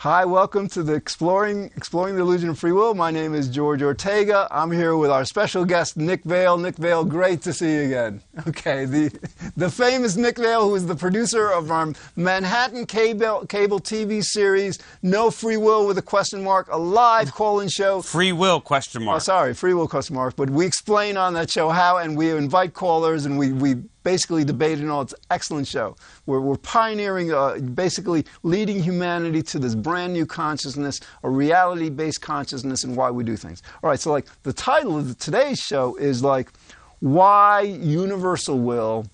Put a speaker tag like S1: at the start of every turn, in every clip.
S1: Hi, welcome to the Exploring Exploring the Illusion of Free Will. My name is George Ortega. I'm here with our special guest, Nick Vale. Nick Vale, great to see you again. Okay, the the famous Nick Vale, who is the producer of our Manhattan cable cable TV series No Free Will with a question mark, a live call-in show.
S2: Free will question oh, mark.
S1: Oh, sorry, Free Will question mark. But we explain on that show how, and we invite callers, and we we basically debate and all. It's an excellent show. We're, we're pioneering, uh, basically leading humanity to this brand new consciousness, a reality based consciousness, and why we do things. All right, so like the title of the, today's show is like why universal will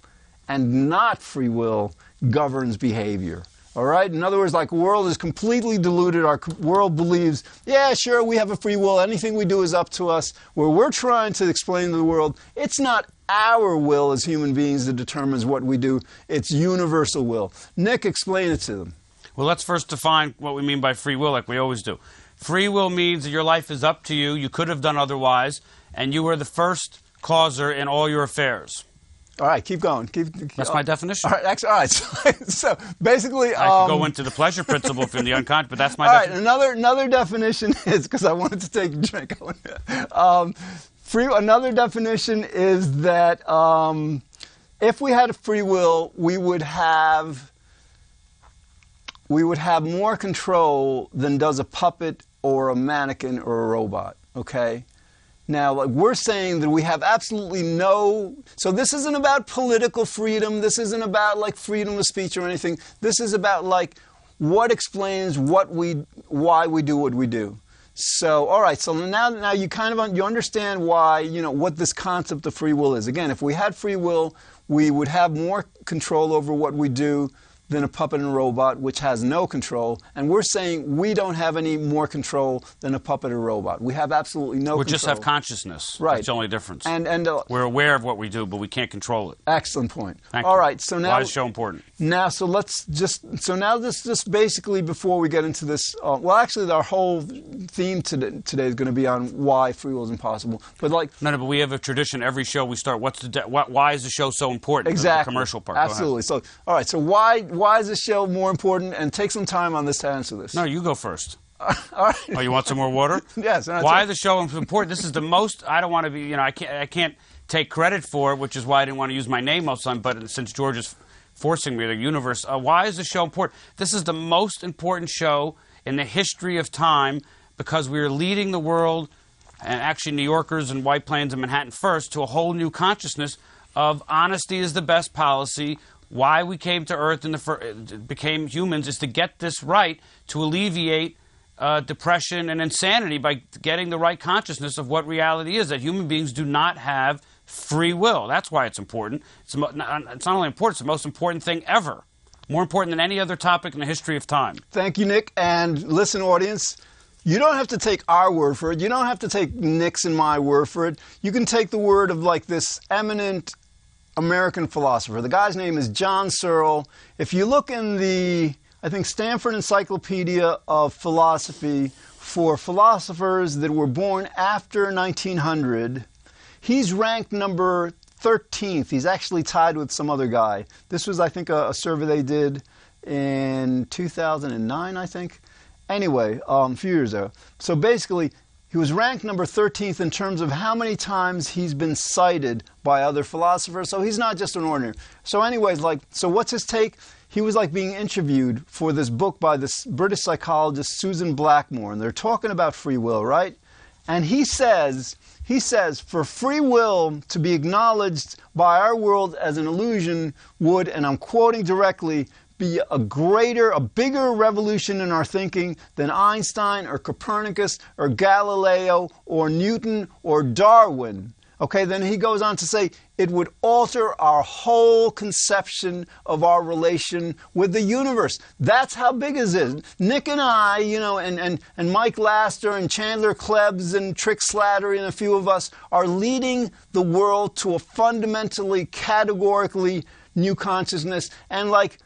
S1: and not free will governs behavior. All right? In other words, like, world is completely deluded. Our world believes, yeah, sure, we have a free will. Anything we do is up to us. Where we're trying to explain to the world, it's not our will as human beings that determines what we do, it's universal will. Nick, explain it to them.
S2: Well, let's first define what we mean by free will, like we always do. Free will means that your life is up to you, you could have done otherwise, and you were the first causer in all your affairs.
S1: All right, keep going. Keep, keep
S2: That's my definition.
S1: All right, excellent. all right. So, so basically,
S2: I
S1: um,
S2: could go into the pleasure principle from the unconscious, but that's my
S1: all right.
S2: definition.
S1: Another another definition is because I wanted to take a drink. um, free. Another definition is that um, if we had a free will, we would have we would have more control than does a puppet or a mannequin or a robot. Okay. Now, like we're saying that we have absolutely no. So this isn't about political freedom. This isn't about like freedom of speech or anything. This is about like what explains what we, why we do what we do. So, all right. So now, now you kind of you understand why you know what this concept of free will is. Again, if we had free will, we would have more control over what we do than a puppet and a robot, which has no control. And we're saying we don't have any more control than a puppet or robot. We have absolutely no control.
S2: We
S1: control.
S2: just have consciousness.
S1: Right.
S2: That's the only difference.
S1: And, and uh,
S2: We're aware of what we do, but we can't control it.
S1: excellent point.
S2: Thank
S1: All
S2: you.
S1: right, so now
S2: Why is show important?
S1: now, so let's just so now this just basically before we get into this. Uh, well, actually, our whole theme today, today is going to be on why free will is impossible. But like
S2: No, no, but we have a tradition. Every show we start. What's the de- why is the show so important?
S1: Exactly
S2: The commercial part.
S1: Absolutely. So, all right. So why why is this show more important? And take some time on this to answer this.
S2: No, you go first.
S1: all right.
S2: Oh, you want some more water?
S1: Yes,
S2: Why
S1: right.
S2: the show is important? This is the most. I don't want to be. You know, I can't. I can't take credit for it, which is why I didn't want to use my name most the time. But since George is forcing me, the universe. Uh, why is the show important? This is the most important show in the history of time because we are leading the world, and actually New Yorkers and White Plains and Manhattan first, to a whole new consciousness of honesty is the best policy. Why we came to Earth and fir- became humans is to get this right to alleviate uh, depression and insanity by getting the right consciousness of what reality is. That human beings do not have free will. That's why it's important. It's, mo- not, it's not only important; it's the most important thing ever. More important than any other topic in the history of time.
S1: Thank you, Nick. And listen, audience, you don't have to take our word for it. You don't have to take Nick's and my word for it. You can take the word of like this eminent American philosopher. The guy's name is John Searle. If you look in the, I think, Stanford Encyclopedia of Philosophy for philosophers that were born after 1900, he's ranked number 13th. He's actually tied with some other guy. This was, I think, a, a survey they did in 2009, I think. Anyway, um, a few years ago. So basically, he was ranked number 13th in terms of how many times he's been cited by other philosophers. So he's not just an ordinary. So, anyways, like, so what's his take? He was like being interviewed for this book by this British psychologist Susan Blackmore, and they're talking about free will, right? And he says, he says, for free will to be acknowledged by our world as an illusion would, and I'm quoting directly, be a greater, a bigger revolution in our thinking than Einstein or Copernicus or Galileo or Newton or Darwin. Okay, then he goes on to say it would alter our whole conception of our relation with the universe. That's how big it is. Nick and I, you know, and, and, and Mike Laster and Chandler Klebs and Trick Slattery and a few of us are leading the world to a fundamentally, categorically new consciousness. And like,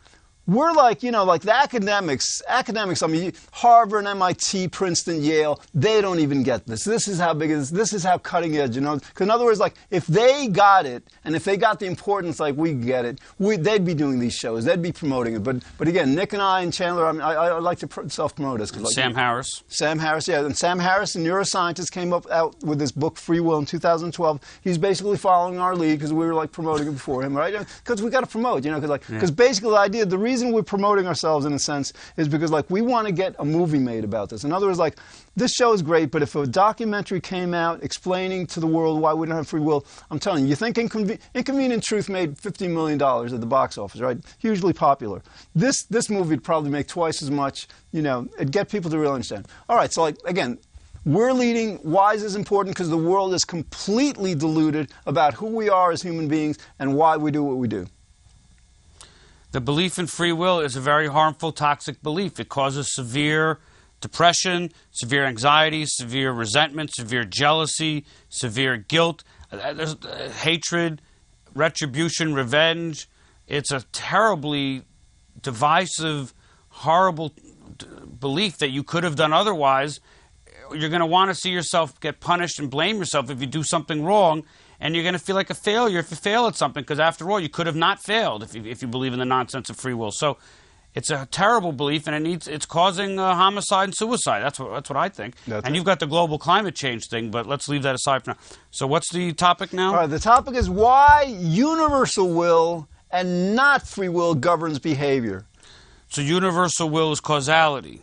S1: we're like, you know, like the academics, academics, I mean, Harvard, and MIT, Princeton, Yale, they don't even get this. This is how big it is. This is how cutting edge, you know. Because in other words, like, if they got it, and if they got the importance like we get it, we, they'd be doing these shows. They'd be promoting it. But, but again, Nick and I and Chandler, I, mean, I, I like to pr- self-promote us. 'cause, Like,
S2: Sam Harris.
S1: Sam Harris, yeah, and Sam Harris, a neuroscientist, came up out with this book Free Will in 2012. He's basically following our lead because we were like promoting it before him, right? Because we got to promote, you know, because like, because basically the idea, the reason we're promoting ourselves in a sense is because like we want to get a movie made about this. In other words, like this show is great, but if a documentary came out explaining to the world why we don't have free will, I'm telling you, you think Inconven- Inconvenient Truth made 50 million dollars at the box office, right? Hugely popular. This this movie would probably make twice as much. You know, it'd get people to really understand. All right, so like again, we're leading. Wise is important because the world is completely deluded about who we are as human beings and why we do what we do.
S2: The belief in free will is a very harmful, toxic belief. It causes severe depression, severe anxiety, severe resentment, severe jealousy, severe guilt, uh, uh, hatred, retribution, revenge. It's a terribly divisive, horrible belief that you could have done otherwise. You're going to want to see yourself get punished and blame yourself if you do something wrong, and you're going to feel like a failure if you fail at something because, after all, you could have not failed if you, if you believe in the nonsense of free will. So, it's a terrible belief, and it needs it's causing uh, homicide and suicide. That's what that's what I think.
S1: That's
S2: and
S1: it.
S2: you've got the global climate change thing, but let's leave that aside for now. So, what's the topic now?
S1: All right, the topic is why universal will and not free will governs behavior.
S2: So, universal will is causality.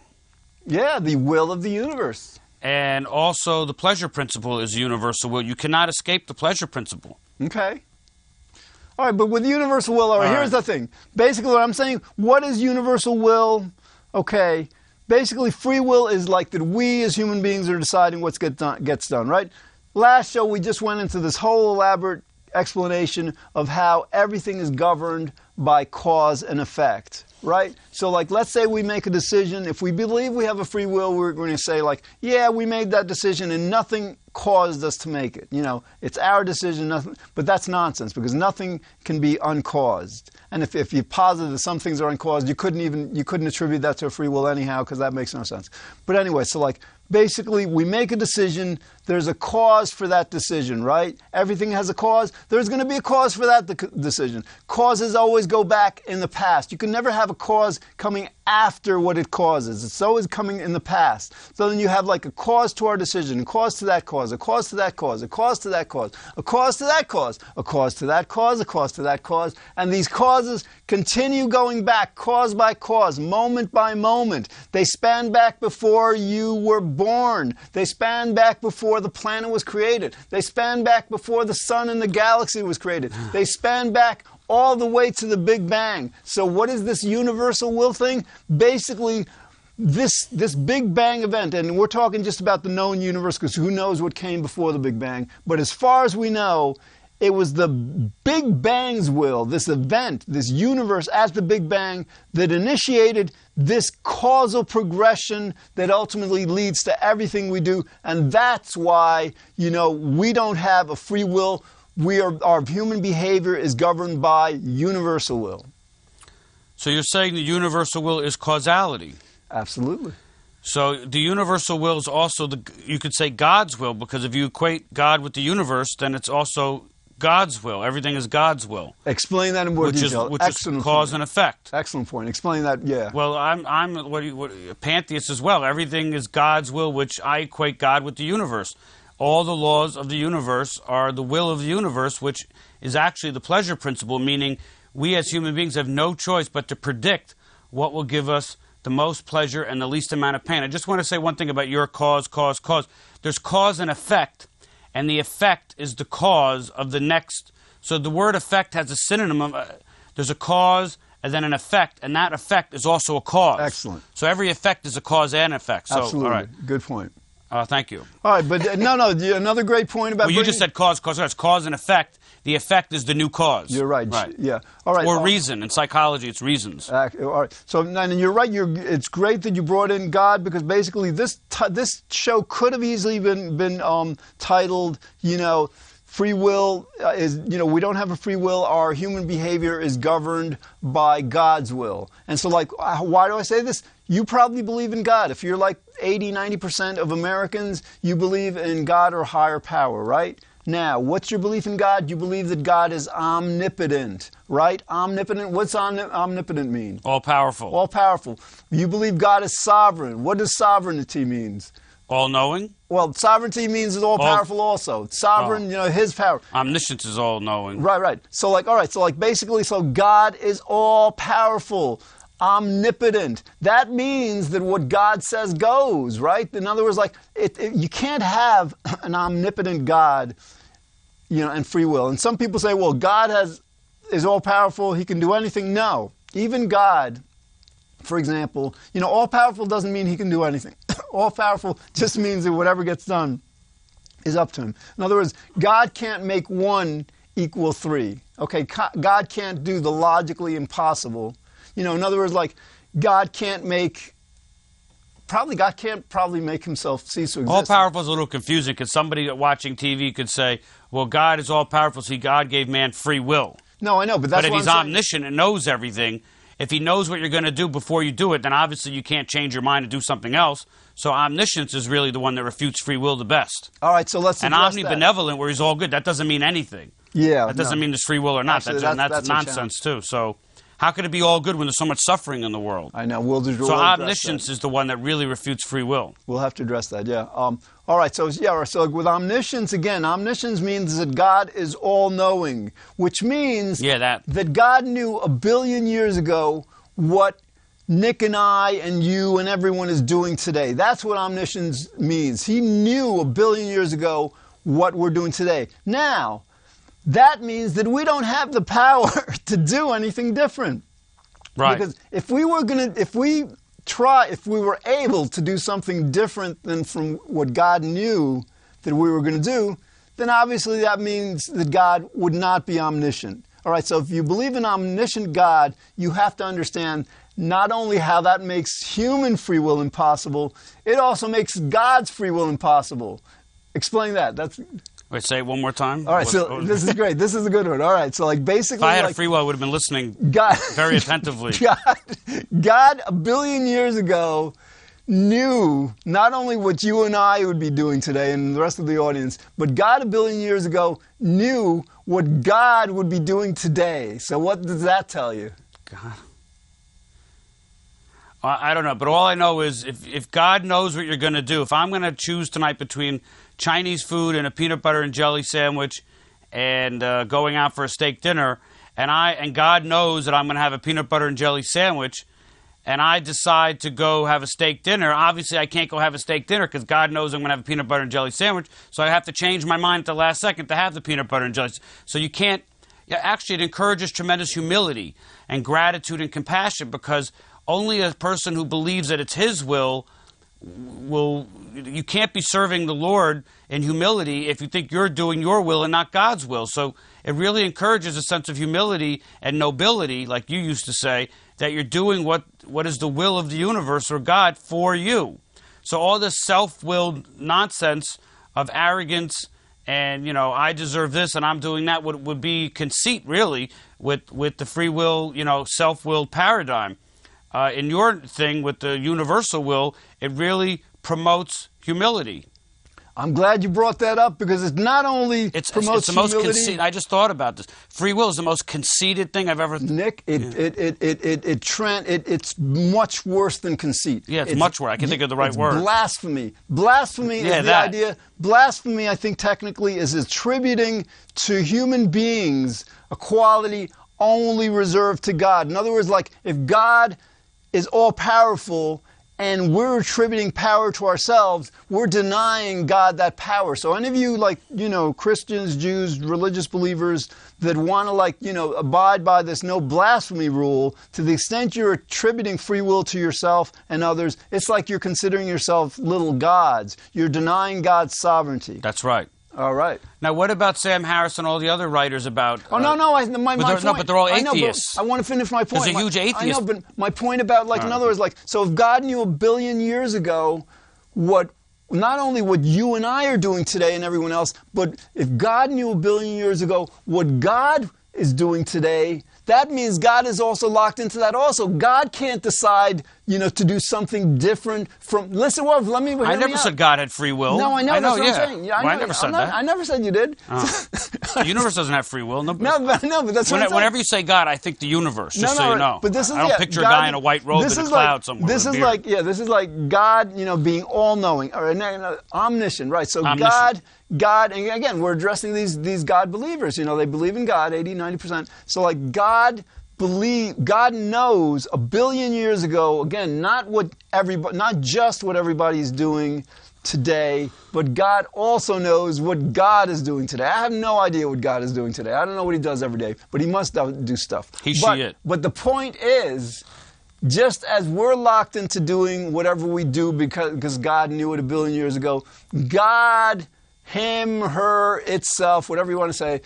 S1: Yeah, the will of the universe.
S2: And also, the pleasure principle is universal will. You cannot escape the pleasure principle.
S1: Okay. All right, but with universal will, all right,
S2: All
S1: here's
S2: right.
S1: the thing. Basically, what I'm saying, what is universal will? Okay. Basically, free will is like that we as human beings are deciding what's get done, gets done, right? Last show, we just went into this whole elaborate explanation of how everything is governed by cause and effect, right? So, like, let's say we make a decision. If we believe we have a free will, we're going to say, like, yeah, we made that decision and nothing caused us to make it. You know, it's our decision, nothing. But that's nonsense because nothing can be uncaused. And if, if you posit that some things are uncaused, you couldn't even you couldn't attribute that to a free will anyhow because that makes no sense. But anyway, so like basically we make a decision. There's a cause for that decision, right? Everything has a cause. There's going to be a cause for that decision. Causes always go back in the past. You can never have a cause coming after what it causes. It's always coming in the past. So then you have like a cause to our decision, a cause to that cause, a cause to that cause, a cause to that cause, a cause to that cause, a cause to that cause, a cause to that cause. And these causes continue going back, cause by cause, moment by moment. They span back before you were born. They span back before the planet was created. They span back before the sun and the galaxy was created. They span back all the way to the Big Bang. So, what is this universal will thing? Basically, this this Big Bang event, and we're talking just about the known universe because who knows what came before the Big Bang. But as far as we know, it was the Big Bang's will, this event, this universe at the Big Bang, that initiated this causal progression that ultimately leads to everything we do. And that's why, you know, we don't have a free will. We are, our human behavior is governed by universal will.
S2: So, you're saying the universal will is causality.
S1: Absolutely.
S2: So the universal will is also the you could say God's will because if you equate God with the universe, then it's also God's will. Everything is God's will,
S1: Explain that in more
S2: which is which
S1: Excellent
S2: is cause
S1: point.
S2: and effect.
S1: Excellent point. Explain that. Yeah.
S2: Well, I'm I'm what, do you, what a pantheist as well. Everything is God's will, which I equate God with the universe. All the laws of the universe are the will of the universe, which is actually the pleasure principle, meaning we as human beings have no choice but to predict what will give us the most pleasure and the least amount of pain. I just want to say one thing about your cause, cause, cause. There's cause and effect, and the effect is the cause of the next. So the word effect has a synonym of uh, there's a cause and then an effect, and that effect is also a cause.
S1: Excellent.
S2: So every effect is a cause and effect. So,
S1: Absolutely.
S2: all right.
S1: Good point.
S2: Uh, thank you.
S1: All right, but uh, no, no. Another great point about.
S2: Well, you
S1: bringing-
S2: just said cause, cause, cause. Cause and effect. The effect is the new cause.
S1: You're right.
S2: Right.
S1: Yeah. All right.
S2: Or
S1: uh,
S2: reason. In psychology, it's reasons.
S1: Ac- all right. So, and you're right. You're, it's great that you brought in God because basically this t- this show could have easily been been um, titled, you know, free will uh, is, you know, we don't have a free will. Our human behavior is governed by God's will. And so, like, uh, why do I say this? You probably believe in God. If you're like 80, 90% of Americans, you believe in God or higher power, right? Now, what's your belief in God? You believe that God is omnipotent, right? Omnipotent. What's omni- omnipotent mean?
S2: All powerful.
S1: All powerful. You believe God is sovereign. What does sovereignty means?
S2: All knowing.
S1: Well, sovereignty means it's all powerful also. Sovereign,
S2: Oh.
S1: you know, his power.
S2: Omniscience is all knowing.
S1: Right, right. So like, all right, so like basically, so God is all powerful, omnipotent. That means that what God says goes, right? In other words, like, it, it- you can't have an omnipotent God, you know, and free will. And some people say, well, God has is all powerful, he can do anything. No. Even God, for example, you know, all powerful doesn't mean he can do anything. all powerful just means that whatever gets done is up to him. In other words, God can't make one equal three. Okay, God can't do the logically impossible. You know, in other words, like God can't make. Probably God can't probably make himself cease to exist.
S2: All powerful is a little confusing because somebody watching TV could say, "Well, God is all powerful. See, God gave man free will."
S1: No, I know, but that's
S2: but if he's
S1: I'm saying.
S2: omniscient and knows everything, if he knows what you're going to do before you do it, then obviously you can't change your mind and do something else. So omniscience is really the one that refutes free will the best.
S1: All right, so let's
S2: And
S1: address that.
S2: omnibenevolent, where he's all good, that doesn't mean anything.
S1: Yeah,
S2: That doesn't
S1: no.
S2: mean there's free will or not.
S1: Actually,
S2: that's-
S1: that's,
S2: that's nonsense too. So how could it be all good when there's so much suffering in the world?
S1: I know. We'll, we'll
S2: So omniscience is the one that really refutes free will.
S1: We'll have to address that, yeah. Um, all right, so yeah, so with omniscience again, omniscience means that God is all-knowing, which means
S2: Yeah, that.
S1: that God knew a billion years ago what Nick and I and you and everyone is doing today. That's what omniscience means. He knew a billion years ago what we're doing today. Now, that means that we don't have the power to do anything different.
S2: Right.
S1: Because if we were gonna, if we try, if we were able to do something different than from what God knew that we were going to do, then obviously that means that God would not be omniscient. All right, so if you believe in omniscient God, you have to understand not only how that makes human free will impossible, it also makes God's free will impossible. Explain that. That's
S2: Wait, say it one more time.
S1: all right.
S2: What-
S1: So
S2: what-
S1: this is great. This is a good one. All right. So like basically,
S2: if I had
S1: like,
S2: a free will, I would have been listening
S1: God,
S2: very attentively.
S1: God, God, a billion years ago, knew not only what you and I would be doing today and the rest of the audience, but God, a billion years ago, knew what God would be doing today. So, what does that tell you?
S2: God. I I don't know, but all I know is if, if God knows what you're going to do, if I'm going to choose tonight between Chinese food and a peanut butter and jelly sandwich and uh, going out for a steak dinner, and I and God knows that I'm going to have a peanut butter and jelly sandwich, and I decide to go have a steak dinner, obviously I can't go have a steak dinner because God knows I'm going to have a peanut butter and jelly sandwich, so I have to change my mind at the last second to have the peanut butter and jelly. So you can't. Actually, it encourages tremendous humility and gratitude and compassion because only a person who believes that it's His will will. You can't be serving the Lord in humility if you think you're doing your will and not God's will. So it really encourages a sense of humility and nobility, like you used to say, that you're doing what what is the will of the universe or God for you. So all this self-willed nonsense of arrogance and you know I deserve this and I'm doing that would would be conceit really with with the free will you know self-willed paradigm. Uh, in your thing with the universal will, it really promotes humility.
S1: I'm glad you brought that up because it not only
S2: It's, it's,
S1: promotes
S2: it's the most
S1: humility.
S2: conceited. I just thought about this. Free will is the most conceited thing I've ever.
S1: Nick, it, it, it, it, it, it, Trent, it, it's much worse than conceit.
S2: Yeah, it's much worse. I can't think of the right
S1: it's
S2: word.
S1: Blasphemy. Blasphemy
S2: Yeah,
S1: is the
S2: that.
S1: idea. Blasphemy, I think, technically, is attributing to human beings a quality only reserved to God. In other words, like if God is all powerful and we're attributing power to ourselves, we're denying God that power. So any of you like, you know, Christians, Jews, religious believers that want to like, you know, abide by this no blasphemy rule, to the extent you're attributing free will to yourself and others, it's like you're considering yourself little gods. You're denying God's sovereignty.
S2: That's right.
S1: All right.
S2: Now, what about Sam Harris and all the other writers about?
S1: Oh
S2: uh,
S1: no, no, I, my,
S2: but
S1: my point.
S2: no, but they're all
S1: I know,
S2: atheists.
S1: I want to finish my point.
S2: There's a huge
S1: I know, but my point about like in other words, like so if God knew a billion years ago what not only what you and I are doing today and everyone else, but if God knew a billion years ago what God is doing today, that means God is also locked into that also. God can't decide, you know, to do something different from. Listen, well, let me.
S2: I never said God had free will.
S1: No, I know.
S2: I
S1: that's what
S2: yeah.
S1: I'm saying. Yeah, I,
S2: Well, I
S1: know.
S2: never said
S1: not-
S2: that.
S1: I never said you did. Ah.
S2: the universe doesn't have free will. No,
S1: no, but no, but that's what
S2: When- whenever you say God, I think the universe. Just
S1: no,
S2: so you know.
S1: But this is
S2: I don't
S1: yeah,
S2: picture
S1: God-
S2: a guy in a white robe in a cloud
S1: like,
S2: somewhere.
S1: This is like yeah, this is like God, you know, being all knowing or no, no, omniscient, right? So
S2: Omniscient.
S1: God, God, and again, we're addressing these these God believers. You know, they believe in God, 80, 90 percent. So like God believe God knows a billion years ago. Again, not what everybody, not just what everybody's doing today, but God also knows what God is doing today. I have no idea what God is doing today. I don't know what He does every day, but He must do stuff.
S2: He, she,
S1: but,
S2: it.
S1: But the point is, just as we're locked into doing whatever we do because, because God knew it a billion years ago, God, Him, her, itself, whatever you want to say,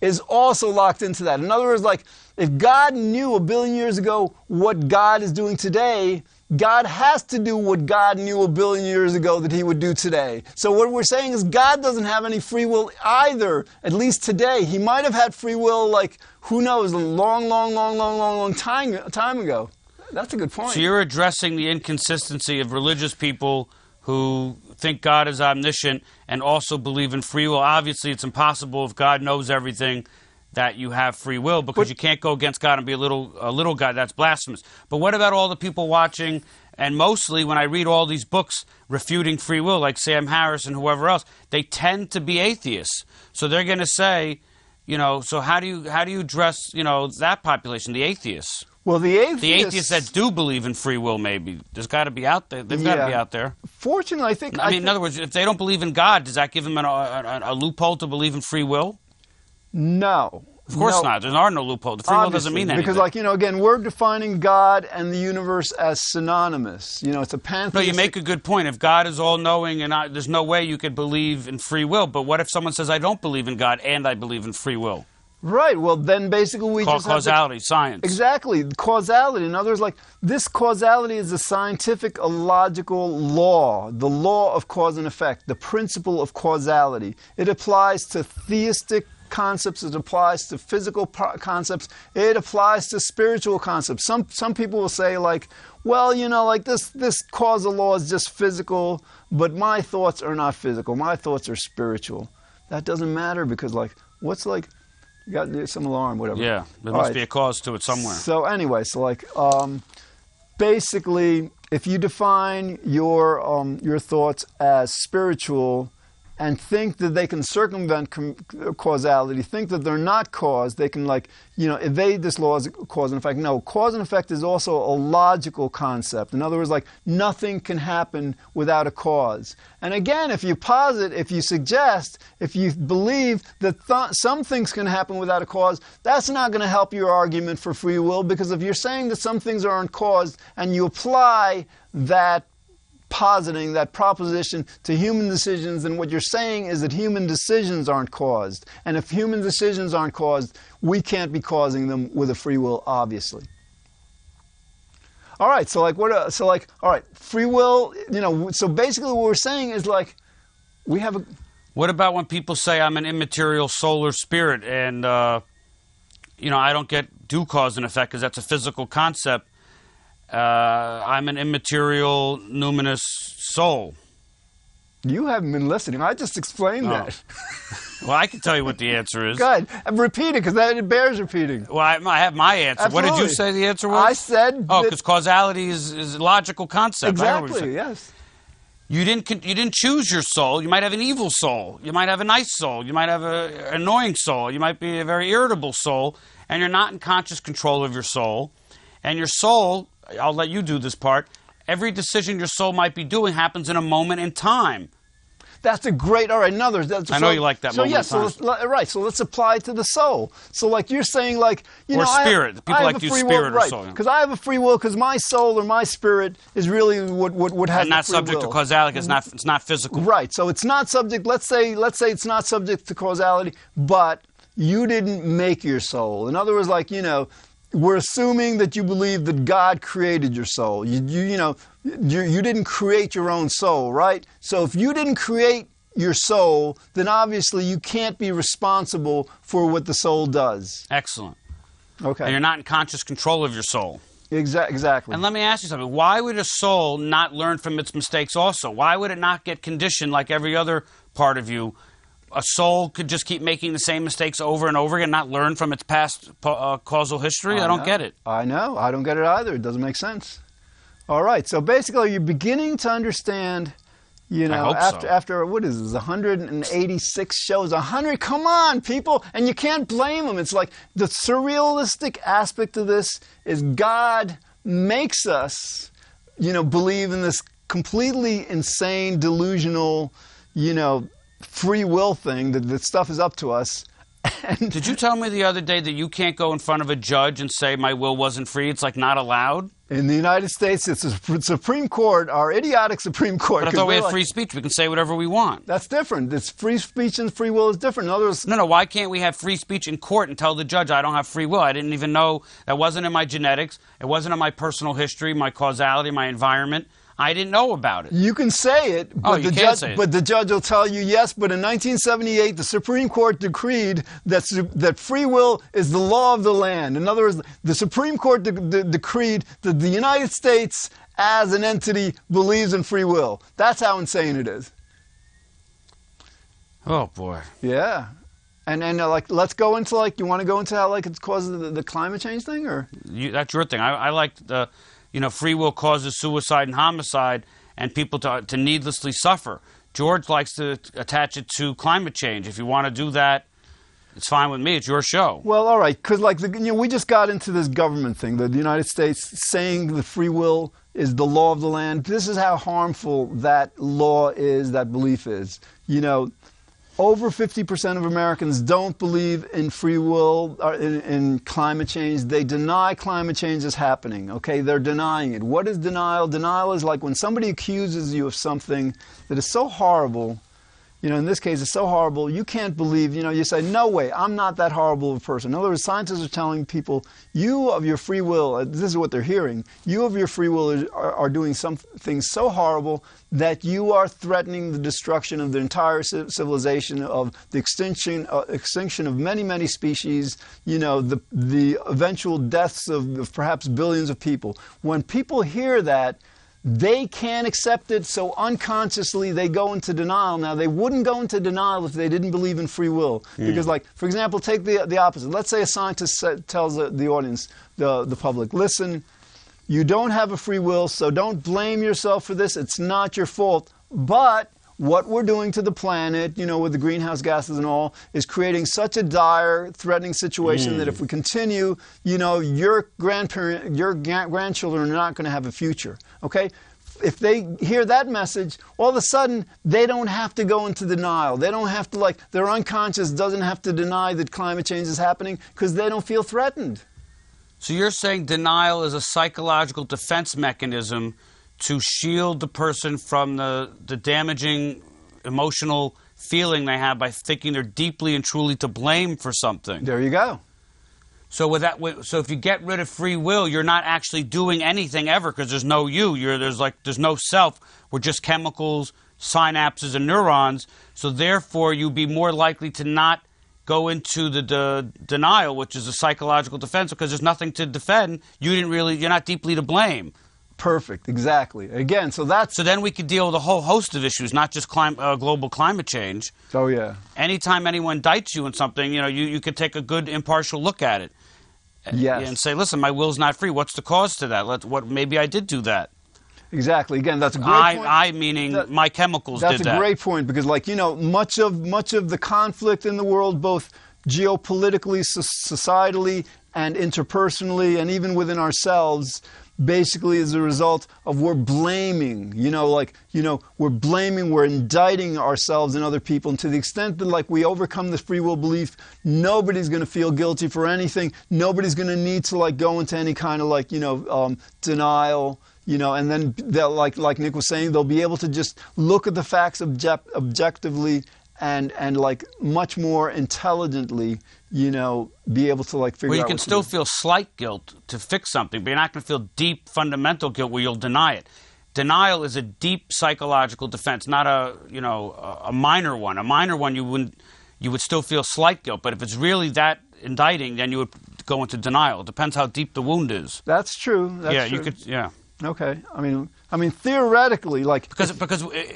S1: is also locked into that. In other words, like if God knew a billion years ago what God is doing today, God has to do what God knew a billion years ago that He would do today. So what we're saying is God doesn't have any free will either, at least today. He might have had free will, like who knows, a long, long, long, long, long, long time time ago. That's a good point.
S2: So you're addressing the inconsistency of religious people who think God is omniscient and also believe in free will. Obviously, it's impossible if God knows everything that you have free will because
S1: But-
S2: you can't go against God and be a little a little God. That's blasphemous. But what about all the people watching? And mostly, when I read all these books refuting free will, like Sam Harris and whoever else, they tend to be atheists. So they're going to say, you know, so how do you how do you address you know that population, the atheists?
S1: Well, the atheists,
S2: The atheists that do believe in free will, maybe there's got to be out there. They've got to be out there.
S1: fortunately, I think.
S2: I mean,
S1: think,
S2: in other words, if they don't believe in God, does that give them an, a, a, a loophole to believe in free will?
S1: no.
S2: Of course
S1: No.
S2: not. There are no loopholes. The free will doesn't mean anything.
S1: Because, like, you know, again, we're defining God and the universe as synonymous. You know, it's a
S2: pantheon.
S1: no,
S2: you make a good point. If God is all knowing, and I, there's no way you could believe in free will. But what if someone says, "I don't believe in God and I believe in free will"?
S1: Right. Well, then basically we
S2: Call
S1: just have to-
S2: causality, science.
S1: Exactly. Causality. In other words, like this causality is a scientific, a logical law, the law of cause and effect, the principle of causality. It applies to theistic concepts, it applies to physical pro- concepts, it applies to spiritual concepts. Some some people will say like, well, you know, like this this causal law is just physical, but my thoughts are not physical. My thoughts are spiritual. That doesn't matter because like what's like you got some alarm, whatever.
S2: Yeah, there
S1: All
S2: must
S1: right.
S2: be a cause to it somewhere.
S1: So anyway, so like um, basically, if you define your um, your thoughts as spiritual and think that they can circumvent com- causality, think that they're not cause, they can like you know evade this law as cause and effect. No, cause and effect is also a logical concept. In other words, like nothing can happen without a cause. And again, if you posit, if you suggest, if you believe that th- some things can happen without a cause, that's not going to help your argument for free will because if you're saying that some things aren't caused and you apply that positing that proposition to human decisions, then what you're saying is that human decisions aren't caused. And if human decisions aren't caused, we can't be causing them with a free will, obviously. All right, so like what? Uh, so like, all right, free will. You know, so basically, what we're saying is like, we have a.
S2: What about when people say I'm an immaterial solar spirit and uh, you know I don't get due cause and effect because that's a physical concept? Uh, I'm an immaterial numinous soul.
S1: You haven't been listening. I just explained
S2: Oh.
S1: that.
S2: Well, I can tell you what the answer is.
S1: Good. repeat it because that it bears repeating.
S2: Well, I, I have my answer. What did you say the answer was?
S1: I said
S2: Oh, because causality is, is a logical concept. I know what you're
S1: exactly. Yes.
S2: You didn't you didn't choose your soul. You might have an evil soul. You might have a nice soul. You might have a an annoying soul. You might be a very irritable soul, and you're not in conscious control of your soul. And your soul, I'll let you do this part. Every decision your soul might be doing happens in a moment in time.
S1: That's a great. All right, another. That's,
S2: I know you like that
S1: So yes,
S2: of
S1: so let's, right. So let's apply it to the soul. So like you're saying, like you
S2: Or
S1: know, I have-
S2: spirit. People
S1: I
S2: like to use spirit or
S1: will, right?
S2: soul.
S1: Because I have a free will, because my soul or my spirit is really what what what has
S2: And not subject
S1: will.
S2: to causality. It's not it's not physical.
S1: Right. So it's not subject. Let's say let's say it's not subject to causality, but you didn't make your soul. In other words, like you know, we're assuming that you believe that God created your soul. You, you, you know, you, you didn't create your own soul, right? So if you didn't create your soul, then obviously you can't be responsible for what the soul does.
S2: Excellent.
S1: Okay.
S2: And you're not in conscious control of your soul.
S1: Exa- exactly.
S2: And let me ask you something. Why would a soul not learn from its mistakes also? Why would it not get conditioned like every other part of you? A soul could just keep making the same mistakes over and over again, not learn from its past uh, causal history? I, don't
S1: know.
S2: get it.
S1: I know. I don't get it either. It doesn't make sense. All right. So basically, you're beginning to understand. You know, after
S2: so.
S1: after what is this? 186 shows. 100. Come on, people, and you can't blame them. It's like the surrealistic aspect of this is God makes us, you know, believe in this completely insane, delusional, you know, free will thing that that stuff is up to us. And
S2: Did you tell me the other day that you can't go in front of a judge and say my will wasn't free? It's like not allowed?
S1: In the United States, it's the Supreme Court, our idiotic Supreme Court.
S2: But I thought we had
S1: like-
S2: free speech. We can say whatever we want.
S1: That's different. It's free speech and free will is different. In other words,
S2: No, no. Why can't we have free speech in court and tell the judge I don't have free will? I didn't even know that wasn't in my genetics. It wasn't in my personal history, my causality, my environment. I didn't know about it.
S1: you can say it, but
S2: Oh,
S1: the judge,
S2: say it.
S1: but the judge will tell you yes. But in 1978, the Supreme Court decreed that that free will is the law of the land. In other words, the Supreme Court de- de- decreed that the United States, as an entity, believes in free will. That's how insane it is.
S2: Oh boy.
S1: Yeah. And and uh, like let's go into like you want to go into how like it causes the, the climate change thing or
S2: You, that's your thing. I, I like the, you know, free will causes suicide and homicide, and people to to needlessly suffer. George likes to attach it to climate change. If you want to do that, it's fine with me. It's your show.
S1: Well, all right, because like the, you know, we just got into this government thing, the, the United States saying the free will is the law of the land. This is how harmful that law is, that belief is. You know, over 50% of Americans don't believe in free will or in, in climate change. They deny climate change is happening. Okay, they're denying it. What is denial? Denial is like when somebody accuses you of something that is so horrible you know, in this case, it's so horrible, you can't believe, you know, you say, no way, I'm not that horrible of a person. In other words, scientists are telling people, you of your free will, uh, this is what they're hearing, you of your free will are, are doing something so horrible that you are threatening the destruction of the entire civilization, of the extinction, uh, extinction of many, many species, you know, the, the eventual deaths of, of perhaps billions of people. When people hear that, they can't accept it, so unconsciously they go into denial. Now, they wouldn't go into denial if they didn't believe in free will. Hmm. Because, like, for example, take the, the opposite. Let's say a scientist sa- tells the, the audience, the, the public, listen, you don't have a free will, so don't blame yourself for this. It's not your fault. But what we're doing to the planet, you know, with the greenhouse gases and all, is creating such a dire, threatening situation that if hmm. we continue, you know, your grandparent, your grandchildren are not going to have a future. Okay. If they hear that message, all of a sudden they don't have to go into denial. They don't have to like their unconscious doesn't have to deny that climate change is happening because they don't feel threatened.
S2: So you're saying denial is a psychological defense mechanism to shield the person from the, the damaging emotional feeling they have by thinking they're deeply and truly to blame for something.
S1: There you go.
S2: So with that, so if you get rid of free will, you're not actually doing anything ever because there's no you. You're there's like there's no self. We're just chemicals, synapses, and neurons. So therefore, you'd be more likely to not go into the de- denial, which is a psychological defense, because there's nothing to defend. You didn't really. You're not deeply to blame.
S1: Perfect. Exactly. Again, so that's
S2: So then we could deal with a whole host of issues, not just clim- uh, global climate change.
S1: oh yeah.
S2: Anytime anyone indicts you in something, you know, you, you could take a good impartial look at it.
S1: Yes.
S2: and say, "Listen, my will's not free. What's the cause to that? Let, what maybe I did do that.
S1: Exactly. Again, that's a great
S2: I,
S1: point.
S2: I meaning
S1: That-
S2: my chemicals
S1: That's a
S2: that.
S1: great point because, like you know, much of much of the conflict in the world, both geopolitically, so- societally, and interpersonally, and even within ourselves, basically is a result of we're blaming. You know, like you know, we're blaming, we're indicting ourselves and other people, and to the extent that like we overcome this free will belief, nobody's going to feel guilty for anything. Nobody's going to need to like go into any kind of like you know um, denial you know, and then like like Nick was saying, they'll be able to just look at the facts object, objectively and and like much more intelligently, you know, be able to like figure out.
S2: Well, you can still feel slight guilt to fix something, but you're not going to feel deep fundamental guilt where you'll deny it. Denial is a deep psychological defense, not a you know a minor one. A minor one you wouldn't you would still feel slight guilt, but if it's really that indicting, then you would go into denial. It depends how deep the wound is.
S1: That's true. That's
S2: yeah,
S1: true.
S2: you could. Yeah,
S1: Okay. I mean, I mean, theoretically, like
S2: because because eh,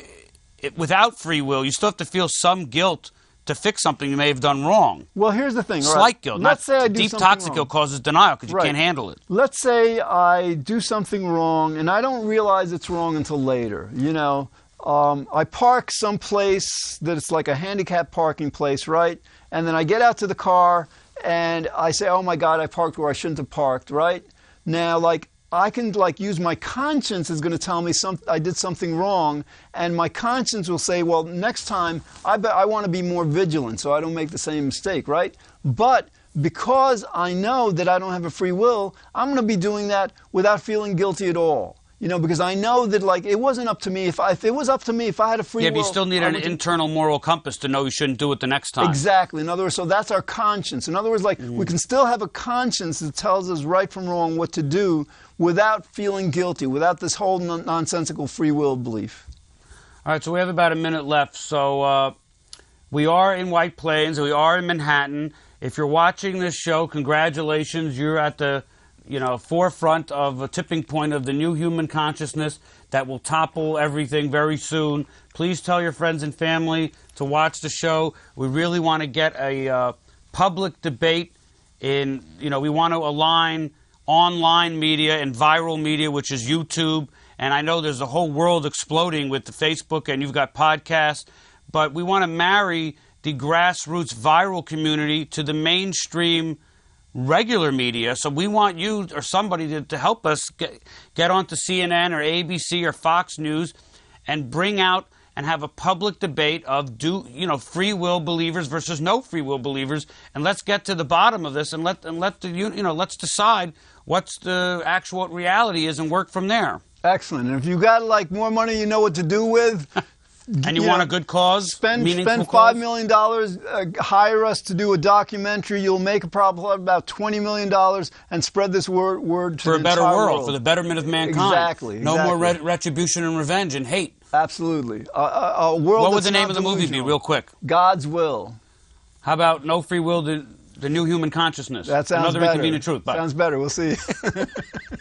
S2: it, it, without free will, you still have to feel some guilt to fix something you may have done wrong.
S1: well, here's the thing. all right,
S2: Slight guilt.
S1: Let's
S2: not
S1: say I do
S2: deep
S1: something
S2: toxic
S1: wrong.
S2: guilt causes denial because you
S1: Right.
S2: can't handle it.
S1: let's say I do something wrong and I don't realize it's wrong until later. You know, um, I park someplace that it's like a handicap parking place, right? And then I get out to the car and I say, "Oh my God, I parked where I shouldn't have parked." Right now, like I can like use my conscience is going to tell me some I did something wrong, and my conscience will say, "Well, next time I bet I want to be more vigilant so I don't make the same mistake." Right? But because I know that I don't have a free will, I'm going to be doing that without feeling guilty at all. You know, because I know that like it wasn't up to me. If I, if it was up to me, if I had a free
S2: Yeah,
S1: will,
S2: but you still need
S1: I
S2: an
S1: would
S2: internal moral compass to know you shouldn't do it the next time.
S1: Exactly. In other words, so that's our conscience. In other words, like we can still have a conscience that tells us right from wrong, what to do, without feeling guilty, without this whole non- nonsensical free will belief.
S2: All right, so we have about a minute left. So uh, we are in White Plains. We are in Manhattan. If you're watching this show, congratulations. You're at the you know forefront of a tipping point of the new human consciousness that will topple everything very soon. Please tell your friends and family to watch the show. We really want to get a uh, public debate in you know we want to align online media and viral media which is YouTube and I know there's a whole world exploding with the Facebook and you've got podcasts but we want to marry the grassroots viral community to the mainstream regular media so we want you or somebody to, to help us get, get onto CNN or ABC or Fox News and bring out and have a public debate of do you know free will believers versus no free will believers, and let's get to the bottom of this and let and let the you you know let's decide what's the actual reality is and work from there.
S1: Excellent. And if you got like more money, you know what to do with.
S2: And you,
S1: you
S2: want
S1: know,
S2: a good cause,
S1: Spend spend five million dollars. Uh, hire us to do a documentary. You'll make a probably about twenty million dollars and spread this word word to
S2: for
S1: the
S2: a better
S1: entire
S2: world, for the betterment of mankind.
S1: Exactly,
S2: No more
S1: exactly.
S2: ret- retribution and revenge and hate.
S1: Absolutely. A, a, a world.
S2: What would the name of the movie be, real quick?
S1: God's will.
S2: How about No Free Will, the, the New Human Consciousness?
S1: That sounds
S2: Another
S1: better.
S2: inconvenient truth. Bye.
S1: Sounds better. We'll see.